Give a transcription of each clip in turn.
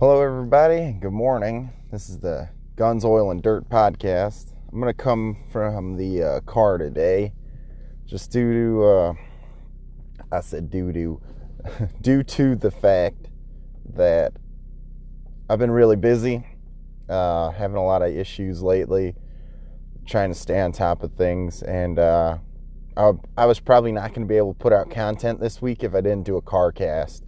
Hello, everybody. Good morning. This is the Guns, Oil, and Dirt podcast. I'm going to come from the uh, car today just due to, uh, I said due to, due to the fact that I've been really busy, uh, having a lot of issues lately, trying to stay on top of things, and uh, I, I was probably not going to be able to put out content this week if I didn't do a car cast.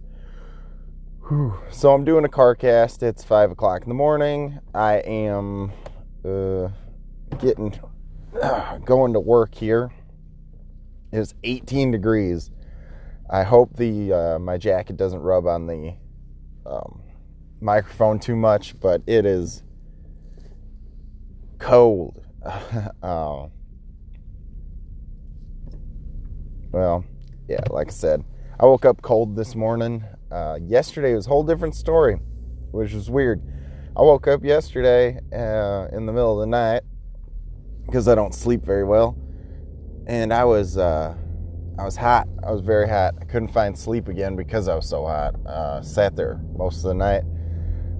Whew. So I'm doing a car cast. It's five o'clock in the morning. I am uh, getting uh, going to work here. It's 18 degrees. I hope the uh, my jacket doesn't rub on the um, microphone too much, but it is cold. uh, well, yeah, like I said, I woke up cold this morning. Uh, yesterday was a whole different story, which was weird. I woke up yesterday uh, in the middle of the night because I don't sleep very well, and I was uh, I was hot. I was very hot. I couldn't find sleep again because I was so hot. Uh, sat there most of the night.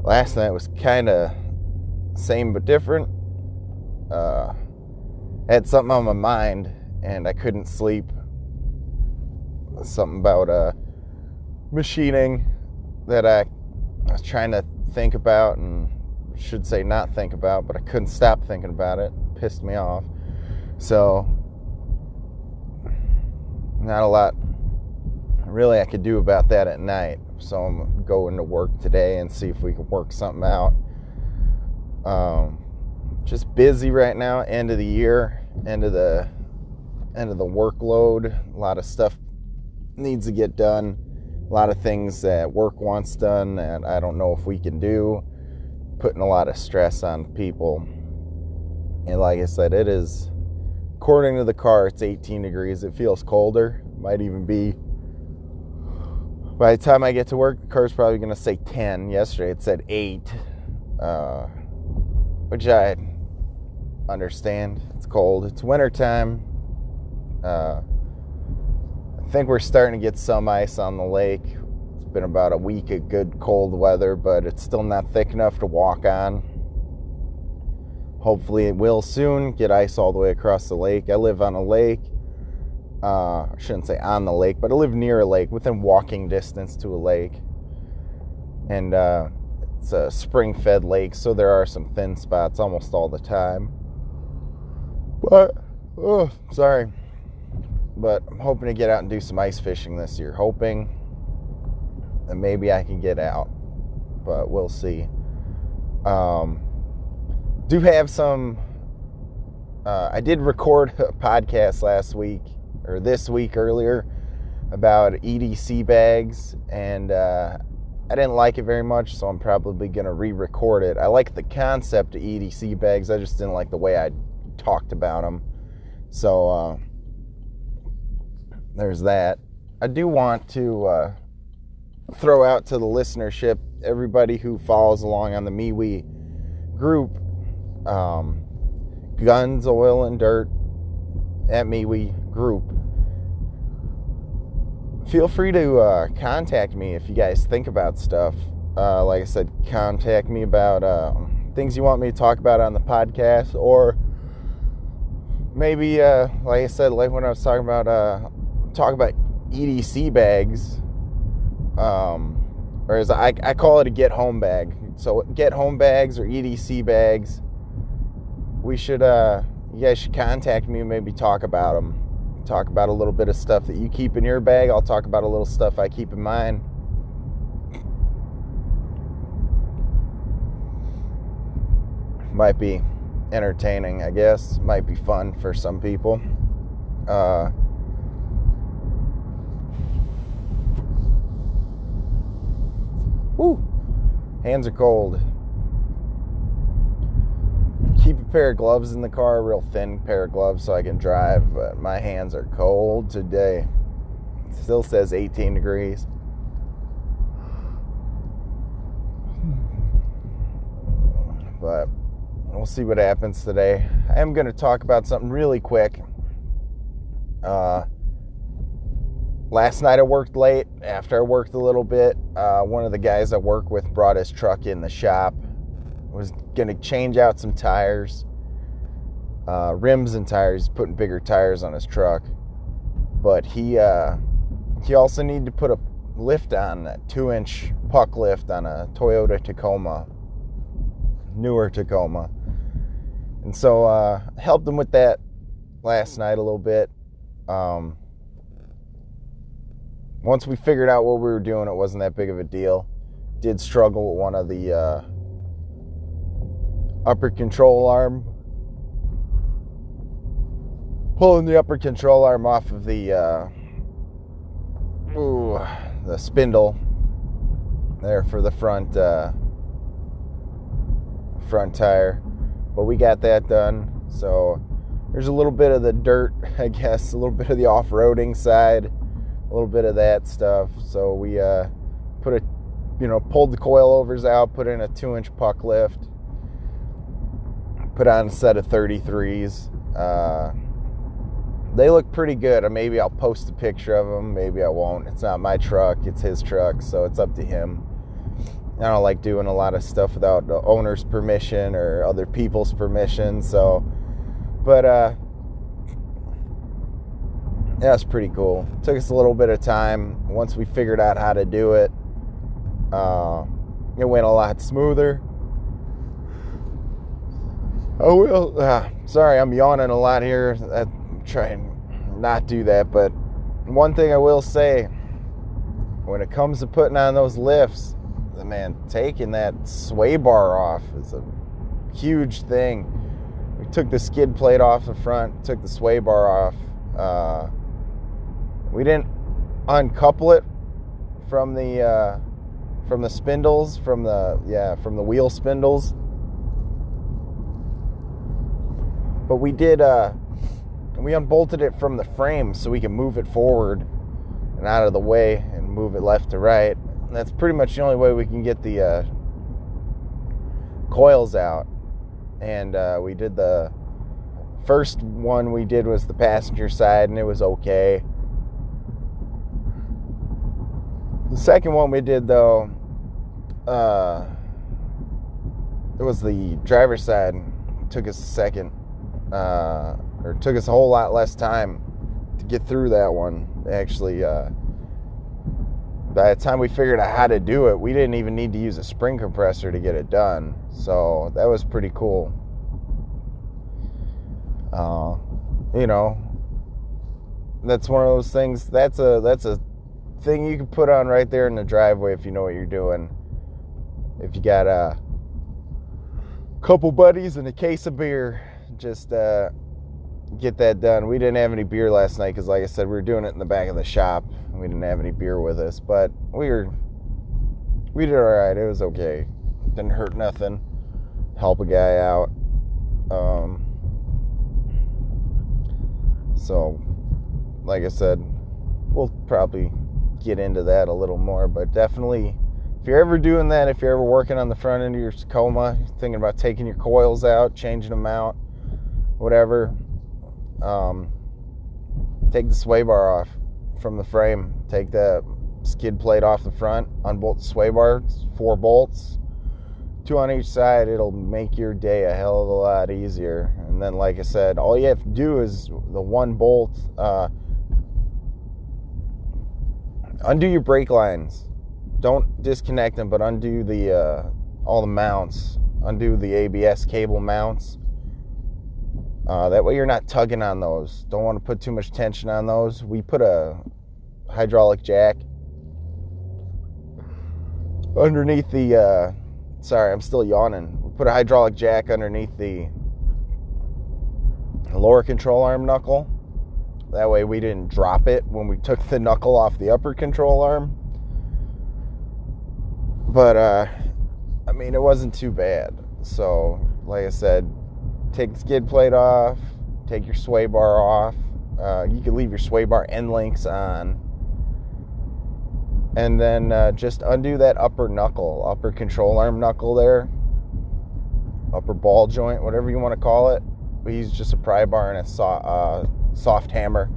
Last night was kind of same but different. Uh, had something on my mind and I couldn't sleep. Something about uh, machining that I, was trying to think about and should say not think about, but I couldn't stop thinking about it. it pissed me off. So, not a lot really I could do about that at night. So I'm going to work today and see if we can work something out. Um, just busy right now. End of the year, end of the end of the workload. A lot of stuff needs to get done. A lot of things that work wants done that I don't know if we can do. Putting a lot of stress on people. And like I said, it is according to the car, it's 18 degrees. It feels colder. Might even be by the time I get to work, the car's probably going to say 10. Yesterday it said 8, uh, which I understand. It's cold. It's wintertime. Uh, I think we're starting to get some ice on the lake. It's been about a week of good cold weather, but it's still not thick enough to walk on. Hopefully, it will soon get ice all the way across the lake. I live on a lake uh, I shouldn't say on the lake, but I live near a lake, within walking distance to a lake. And uh, it's a spring fed lake, so there are some thin spots almost all the time. But, oh, sorry. But I'm hoping to get out and do some ice fishing this year. Hoping that maybe I can get out, but we'll see. Um, do have some. Uh, I did record a podcast last week or this week earlier about EDC bags, and uh, I didn't like it very much, so I'm probably going to re record it. I like the concept of EDC bags, I just didn't like the way I talked about them. So uh, there's that. I do want to uh, throw out to the listenership, everybody who follows along on the MeWe group, um, Guns, Oil, and Dirt at MeWe group feel free to uh, contact me if you guys think about stuff. Uh, like I said, contact me about uh, things you want me to talk about on the podcast, or maybe, uh, like I said, like when I was talking about uh, talk about EDC bags, um, or as I, I call it a get home bag. So get home bags or EDC bags. We should, uh, you guys should contact me and maybe talk about them talk about a little bit of stuff that you keep in your bag. I'll talk about a little stuff I keep in mine. Might be entertaining, I guess. Might be fun for some people. Uh, whoo, hands are cold keep a pair of gloves in the car, a real thin pair of gloves, so I can drive. But my hands are cold today. It still says 18 degrees. But we'll see what happens today. I am going to talk about something really quick. Uh, last night I worked late. After I worked a little bit, uh, one of the guys I work with brought his truck in the shop. Was gonna change out some tires, uh, rims and tires. Putting bigger tires on his truck, but he uh, he also needed to put a lift on a two-inch puck lift on a Toyota Tacoma, newer Tacoma, and so uh, helped him with that last night a little bit. Um, once we figured out what we were doing, it wasn't that big of a deal. Did struggle with one of the uh, upper control arm, pulling the upper control arm off of the uh, ooh, the spindle there for the front uh, front tire. But we got that done. So there's a little bit of the dirt, I guess, a little bit of the off-roading side, a little bit of that stuff. So we uh, put a, you know, pulled the coilovers out, put in a two-inch puck lift, put on a set of 33s. Uh, they look pretty good. Maybe I'll post a picture of them. Maybe I won't. It's not my truck. It's his truck, so it's up to him. I don't like doing a lot of stuff without the owner's permission or other people's permission. So, but uh, yeah, it's pretty cool. Took us a little bit of time. Once we figured out how to do it, uh, it went a lot smoother. Oh well, uh, sorry, I'm yawning a lot here. I try and not do that, but one thing I will say, when it comes to putting on those lifts, the man taking that sway bar off is a huge thing. We took the skid plate off the front, took the sway bar off. Uh, we didn't uncouple it from the uh, from the spindles, from the yeah, from the wheel spindles. But we did uh, we unbolted it from the frame so we can move it forward and out of the way and move it left to right. And that's pretty much the only way we can get the uh, coils out. And uh, we did the first one we did was the passenger side, and it was okay. The second one we did though, uh, it was the driver's side. It took us a second, uh, or took us a whole lot less time to get through that one. Actually, uh, by the time we figured out how to do it, we didn't even need to use a spring compressor to get it done. So that was pretty cool. Uh, you know, that's one of those things. That's a that's a thing you can put on right there in the driveway if you know what you're doing. If you got a couple buddies and a case of beer, just uh, get that done. We didn't have any beer last night because, like I said, we were doing it in the back of the shop. We didn't have any beer with us, but we were we did all right. It was okay. Didn't hurt nothing. Help a guy out. Um, so, like I said, we'll probably get into that a little more, but definitely if you're ever doing that, if you're ever working on the front end of your Tacoma, thinking about taking your coils out, changing them out, whatever, um, take the sway bar off from the frame. Take the skid plate off the front, unbolt the sway bar, four bolts, two on each side. It'll make your day a hell of a lot easier. And then, like I said, all you have to do is the one bolt. Uh, undo your brake lines. Don't disconnect them, but undo the uh, all the mounts. Undo the ABS cable mounts. Uh, that way you're not tugging on those. Don't want to put too much tension on those. We put a hydraulic jack underneath the. Uh, sorry, I'm still yawning. We put a hydraulic jack underneath the lower control arm knuckle. That way we didn't drop it when we took the knuckle off the upper control arm. But uh, I mean, it wasn't too bad. So, like I said, take the skid plate off, take your sway bar off. Uh, you can leave your sway bar end links on. And then uh, just undo that upper knuckle, upper control arm knuckle there, upper ball joint, whatever you want to call it. We use just a pry bar and a saw, uh, soft hammer,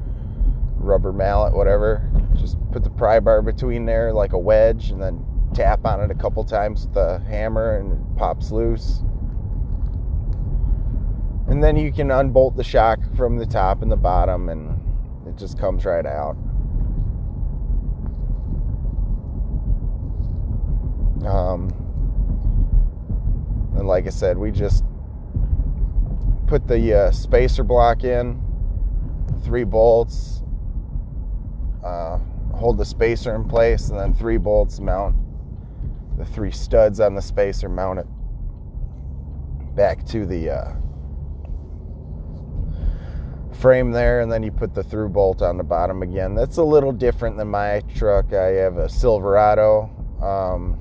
rubber mallet, whatever. Just put the pry bar between there like a wedge and then tap on it a couple times with the hammer and it pops loose. And then you can unbolt the shock from the top and the bottom and it just comes right out. Um, and like I said, we just put the uh, spacer block in, three bolts, uh, hold the spacer in place, and then three bolts mount the three studs on the spacer, mount it back to the uh, frame there, and then you put the through bolt on the bottom again. That's a little different than my truck. I have a Silverado um,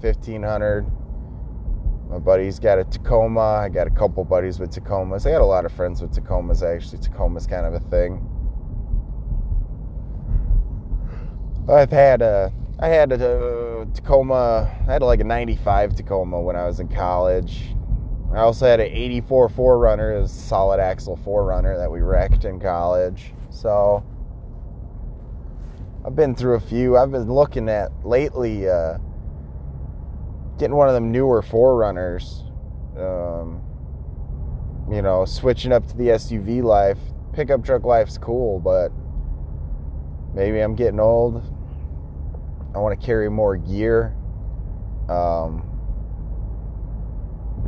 1500. My buddy's got a Tacoma. I got a couple buddies with Tacomas. I got a lot of friends with Tacomas. Actually, Tacoma's kind of a thing. I've had a, I had a, a Tacoma. I had like a '95 Tacoma when I was in college. I also had an 84 4Runner, a solid axle 4Runner that we wrecked in college. So I've been through a few. I've been looking at lately uh, getting one of them newer 4Runners. Um, you know, switching up to the SUV life. Pickup truck life's cool, but maybe I'm getting old. I want to carry more gear. Um,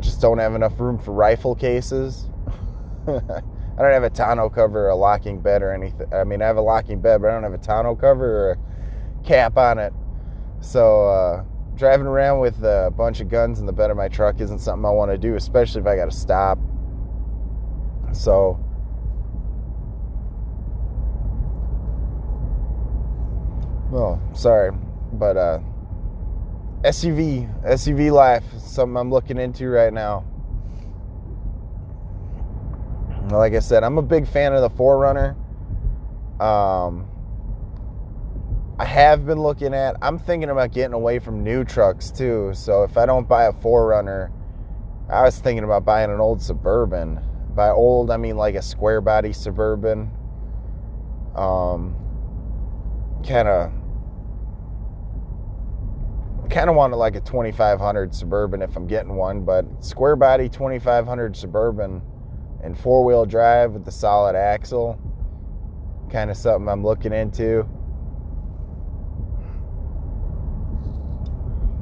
just don't have enough room for rifle cases. I don't have a tonneau cover or a locking bed or anything. I mean, I have a locking bed, but I don't have a tonneau cover or a cap on it. So, uh, driving around with a bunch of guns in the bed of my truck isn't something I want to do, especially if I got to stop. So, well, sorry, but uh, SUV, SUV life, is something I'm looking into right now. Like I said, I'm a big fan of the 4Runner. Um, I have been looking at. I'm thinking about getting away from new trucks too. So if I don't buy a 4Runner, I was thinking about buying an old Suburban. By old, I mean like a square body Suburban. Um, kind of kind of wanted like a 2500 Suburban if I'm getting one, but square body 2500 Suburban and four wheel drive with the solid axle, kind of something I'm looking into.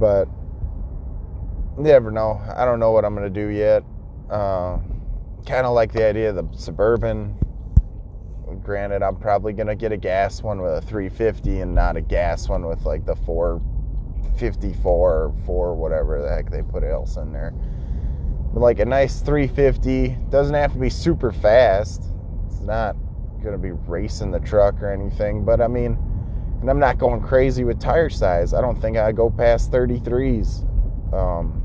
But you never know. I don't know what I'm going to do yet. Uh, kind of like the idea of the Suburban. Granted, I'm probably going to get a gas one with a 350 and not a gas one with like the 454 or 4 whatever the heck they put else in there. But like a nice 350 doesn't have to be super fast. It's not going to be racing the truck or anything, but I mean, and I'm not going crazy with tire size. I don't think I go past 33s. Um,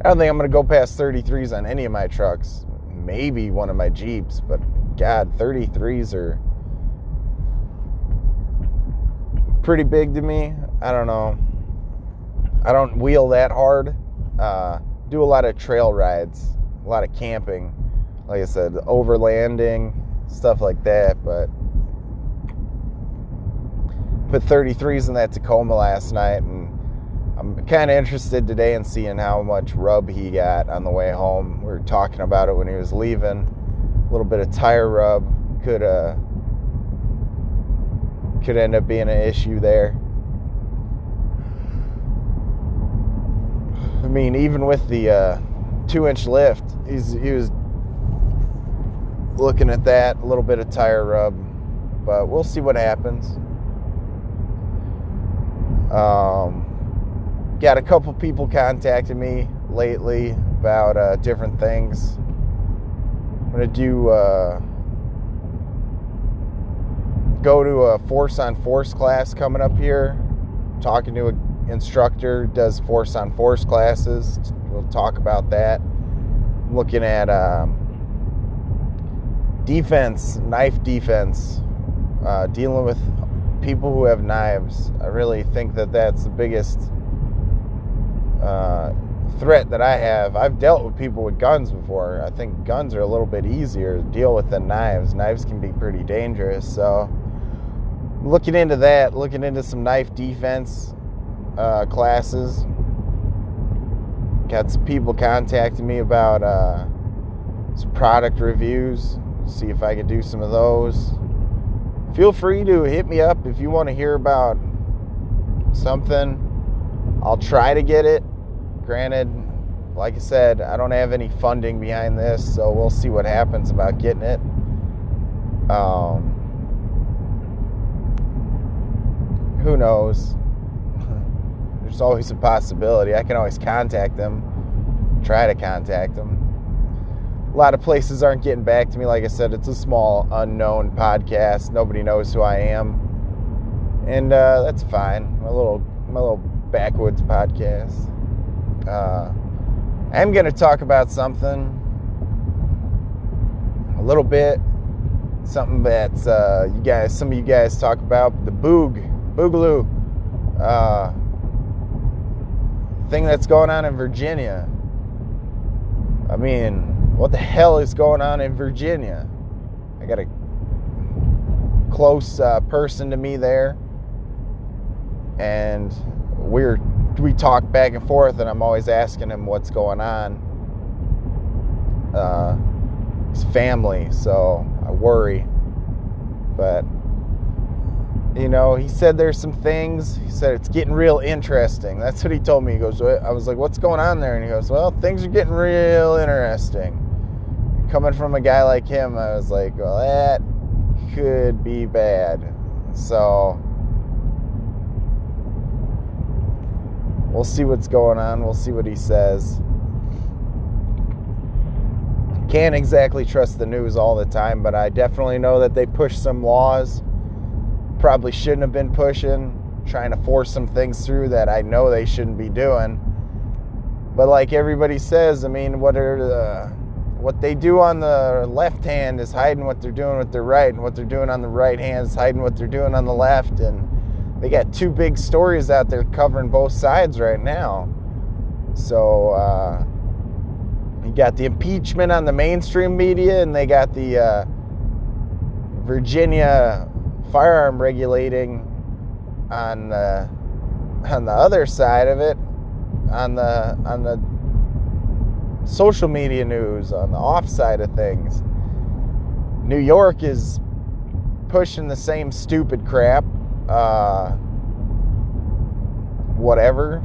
I don't think I'm going to go past 33s on any of my trucks. Maybe one of my Jeeps, but God, 33s are pretty big to me. I don't know. I don't wheel that hard. Uh, do a lot of trail rides, a lot of camping. Like I said, overlanding, stuff like that. But put 33s in that Tacoma last night, and I'm kind of interested today in seeing how much rub he got on the way home. We were talking about it when he was leaving. A little bit of tire rub could uh could end up being an issue there. I mean, even with the uh, two-inch lift, he's he was looking at that a little bit of tire rub, but we'll see what happens. Um, got a couple people contacting me lately about uh, different things. I'm gonna do uh, go to a force on force class coming up here. Talking to a instructor does force on force classes. We'll talk about that. I'm looking at um, defense, knife defense, uh, dealing with people who have knives. I really think that that's the biggest uh, threat that I have. I've dealt with people with guns before. I think guns are a little bit easier to deal with than knives. Knives can be pretty dangerous. So looking into that, looking into some knife defense uh, classes. Got some people contacting me about uh, some product reviews. See if I can do some of those. Feel free to hit me up if you want to hear about something. I'll try to get it. Granted, like I said, I don't have any funding behind this, so we'll see what happens about getting it. Um, who knows? There's always a possibility. I can always contact them, try to contact them. A lot of places aren't getting back to me. Like I said, it's a small, unknown podcast. Nobody knows who I am, and uh, that's fine. My little, my little backwoods podcast. Uh, I'm going to talk about something a little bit, something that uh, you guys, some of you guys talk about the boog, boogaloo, uh, thing that's going on in Virginia. I mean, what the hell is going on in Virginia? I got a close uh, person to me there, and we're we talk back and forth, and I'm always asking him what's going on. Uh, his family, so I worry. But you know, he said there's some things. He said it's getting real interesting. That's what he told me. He goes, I was like, what's going on there? And he goes, well, things are getting real interesting. Coming from a guy like him, I was like, well, that could be bad. So We'll see what's going on. We'll see what he says. Can't exactly trust the news all the time, but I definitely know that they push some laws. Probably shouldn't have been pushing, trying to force some things through that I know they shouldn't be doing. But like everybody says, I mean, what are the what they do on the left hand is hiding what they're doing with their right, and what they're doing on the right hand is hiding what they're doing on the left, and they got two big stories out there covering both sides right now. So uh, you got the impeachment on the mainstream media, and they got the uh, Virginia firearm regulating on the on the other side of it, on the on the social media news, on the off side of things. New York is pushing the same stupid crap uh, whatever.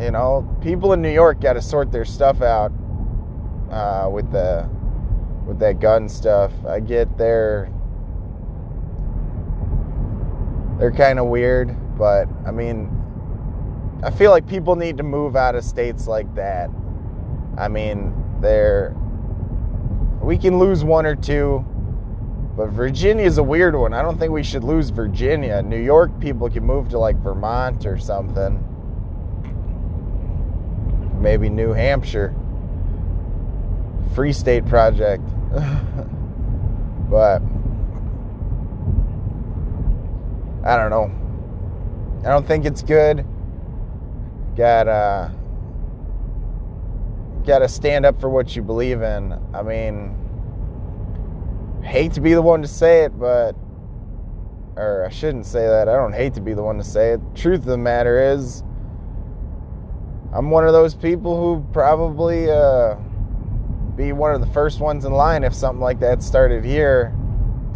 You know, people in New York got to sort their stuff out uh, with the with that gun stuff. I get they're they're kind of weird, but I mean, I feel like people need to move out of states like that. I mean, they're we can lose one or two but Virginia is a weird one. I don't think we should lose Virginia. New York people can move to like Vermont or something. Maybe New Hampshire. Free State Project. but I don't know. I don't think it's good. Got uh got to stand up for what you believe in. I mean, hate to be the one to say it, but or I shouldn't say that. I don't hate to be the one to say it. Truth of the matter is, I'm one of those people who probably uh, be one of the first ones in line if something like that started here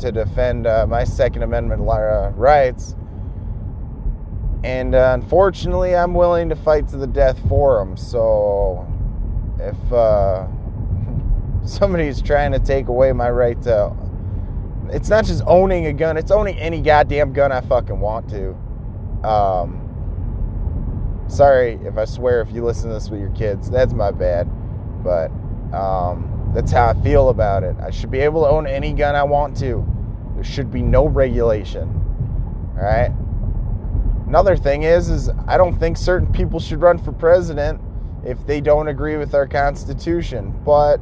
to defend uh, my Second Amendment uh, rights. And uh, unfortunately, I'm willing to fight to the death for them. So if uh, somebody's trying to take away my right to it's not just owning a gun it's owning any goddamn gun i fucking want to. Um, sorry if i swear if you listen to this with your kids that's my bad but um, that's how i feel about it. I should be able to own any gun i want to. There should be no regulation all right another thing is is i don't think certain people should run for president if they don't agree with our constitution but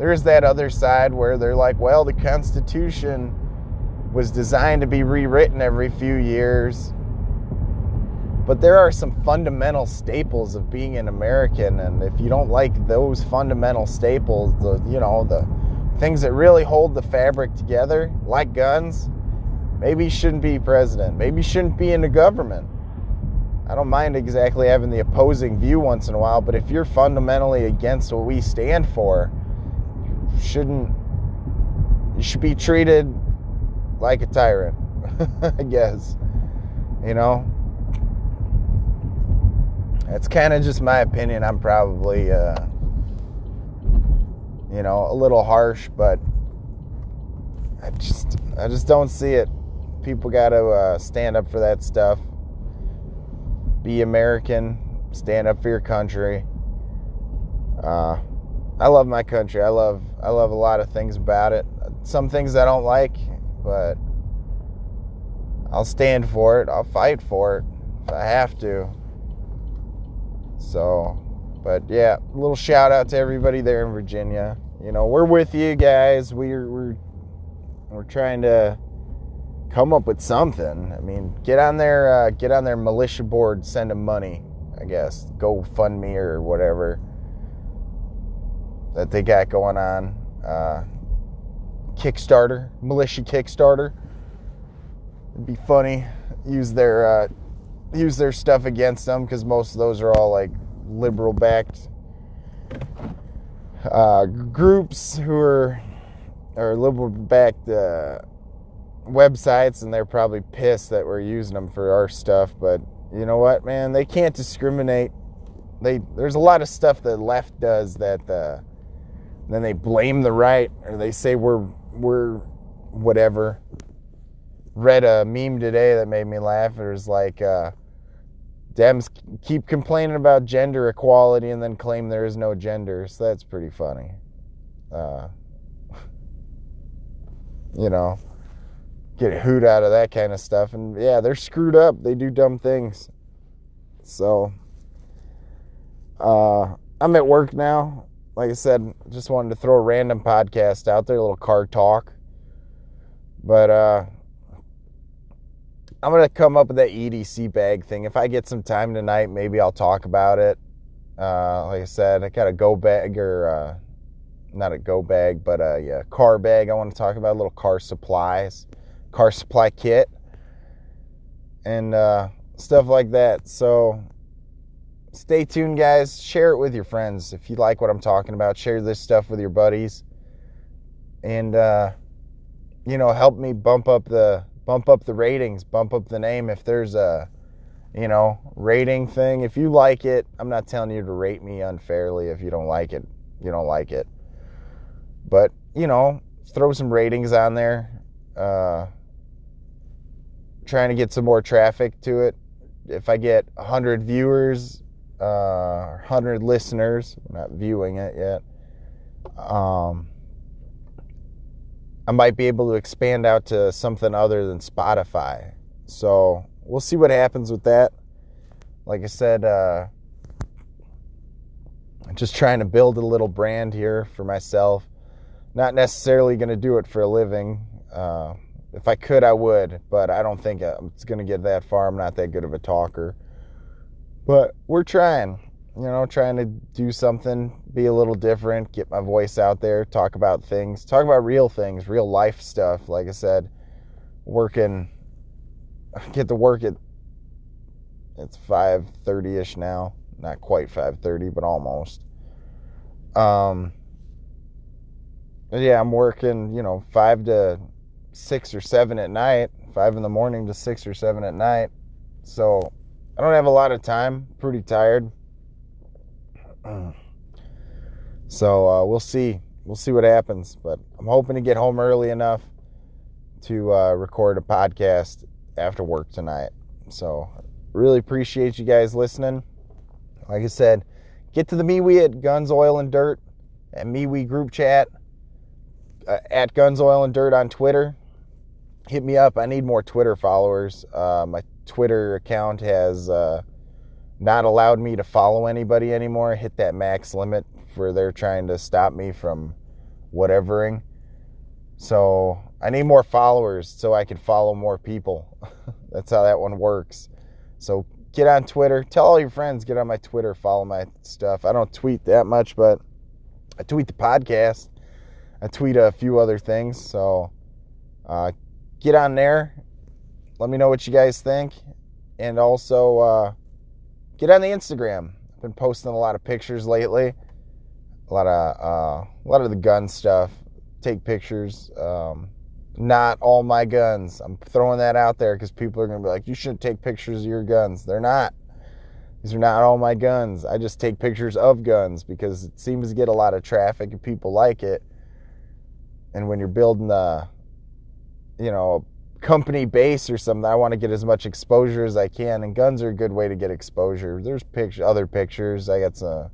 there's that other side where they're like, well, the Constitution was designed to be rewritten every few years. But there are some fundamental staples of being an American, and if you don't like those fundamental staples, the you know the things that really hold the fabric together, like guns, Maybe you shouldn't be president. Maybe you shouldn't be in the government. I don't mind exactly having the opposing view once in a while, but if you're fundamentally against what we stand for, you shouldn't you should be treated like a tyrant, I guess. You know? It's kind of just my opinion. I'm probably uh, you know, a little harsh, but I just I just don't see it. People got to uh, stand up for that stuff be American, stand up for your country. Uh, I love my country. I love I love a lot of things about it. Some things I don't like, but I'll stand for it. I'll fight for it if I have to. So, but yeah, a little shout out to everybody there in Virginia. You know, we're with you guys. We're we're we're trying to come up with something. I mean, get on their uh, get on their militia board, send them money. I guess go fund me or whatever that they got going on. Uh, Kickstarter, militia Kickstarter. It'd be funny. Use their uh, use their stuff against them because most of those are all like liberal backed uh, groups who are or liberal backed uh, websites and they're probably pissed that we're using them for our stuff but you know what man? They can't discriminate. They there's a lot of stuff the left does that uh, then they blame the right or they say we're we're whatever. Read a meme today that made me laugh. It was like uh, dems keep complaining about gender equality and then claim there is no gender. So that's pretty funny. Uh, you know get a hoot out of that kind of stuff. And yeah, they're screwed up. They do dumb things. So uh, I'm at work now. Like I said, just wanted to throw a random podcast out there, a little car talk. But uh, I'm gonna come up with that EDC bag thing. If I get some time tonight, maybe I'll talk about it. Uh, like I said, I got a go bag or uh, not a go bag, but a yeah, car bag. I want to talk about little car supplies car supply kit and uh, stuff like that. So stay tuned, guys. Share it with your friends if you like what I'm talking about. Share this stuff with your buddies, and uh, you know, help me bump up the bump up the ratings, bump up the name. If there's a you know rating thing, if you like it, I'm not telling you to rate me unfairly. If you don't like it, you don't like it. But you know, throw some ratings on there. Uh, trying to get some more traffic to it. If I get 100 viewers, uh, 100 listeners, I'm not viewing it yet, um, I might be able to expand out to something other than Spotify. So we'll see what happens with that. Like I said, uh, I'm just trying to build a little brand here for myself. Not necessarily going to do it for a living. Uh, if I could, I would, but I don't think it's going to get that far. I'm not that good of a talker. But we're trying, you know, trying to do something, be a little different, get my voice out there, talk about things, talk about real things, real life stuff. Like I said, working, get to work at, it's 5.30ish now. Not quite 5.30, but almost. Um, yeah, I'm working, you know, 5 to six or seven at night, five in the morning to six or seven at night. So I don't have a lot of time. Pretty tired. So uh, we'll see. We'll see what happens. But I'm hoping to get home early enough to uh, record a podcast after work tonight. So really appreciate you guys listening. Like I said, get to the MeWe at Guns, Oil, and Dirt at MeWe group chat uh, at Guns, Oil, and Dirt on Twitter hit me up. I need more Twitter followers. Uh, my Twitter account has uh, not allowed me to follow anybody anymore. hit that max limit for they're trying to stop me from whatevering. So I need more followers so I can follow more people. That's how that one works. So get on Twitter. Tell all your friends, get on my Twitter, follow my stuff. I don't tweet that much, but I tweet the podcast. I tweet a few other things. So uh, get on there let me know what you guys think. And also, uh, get on the Instagram. I've been posting a lot of pictures lately. A lot of uh, a lot of the gun stuff. Take pictures. Um, not all my guns. I'm throwing that out there because people are gonna be like, "You shouldn't take pictures of your guns." They're not. These are not all my guns. I just take pictures of guns because it seems to get a lot of traffic and people like it. And when you're building a, you know, company base or something, I want to get as much exposure as I can. And guns are a good way to get exposure. There's picture, other pictures. I got some,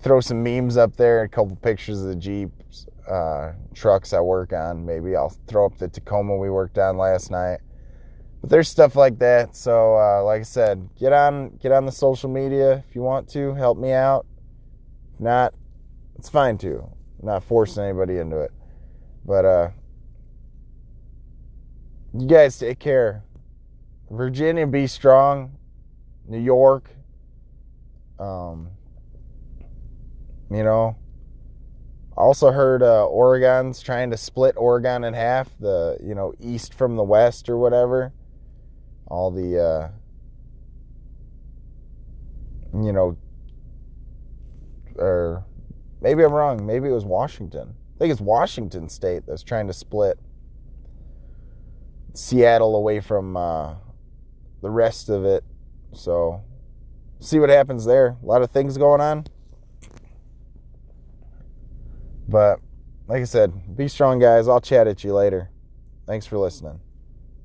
throw some memes up there, a couple pictures of the Jeeps, uh, trucks I work on. Maybe I'll throw up the Tacoma we worked on last night but there's stuff like that. So, uh, like I said, get on get on the social media if you want to help me out. Not, it's fine too. Not forcing anybody into it. But uh, you guys take care. Virginia, be strong. New York, um, you know. Also heard uh, Oregon's trying to split Oregon in half, the you know east from the west or whatever all the uh, you know or maybe I'm wrong. Maybe it was Washington. I think it's Washington State that's trying to split Seattle away from uh, the rest of it. So, see what happens there. A lot of things going on. But, like I said, be strong, guys. I'll chat at you later. Thanks for listening.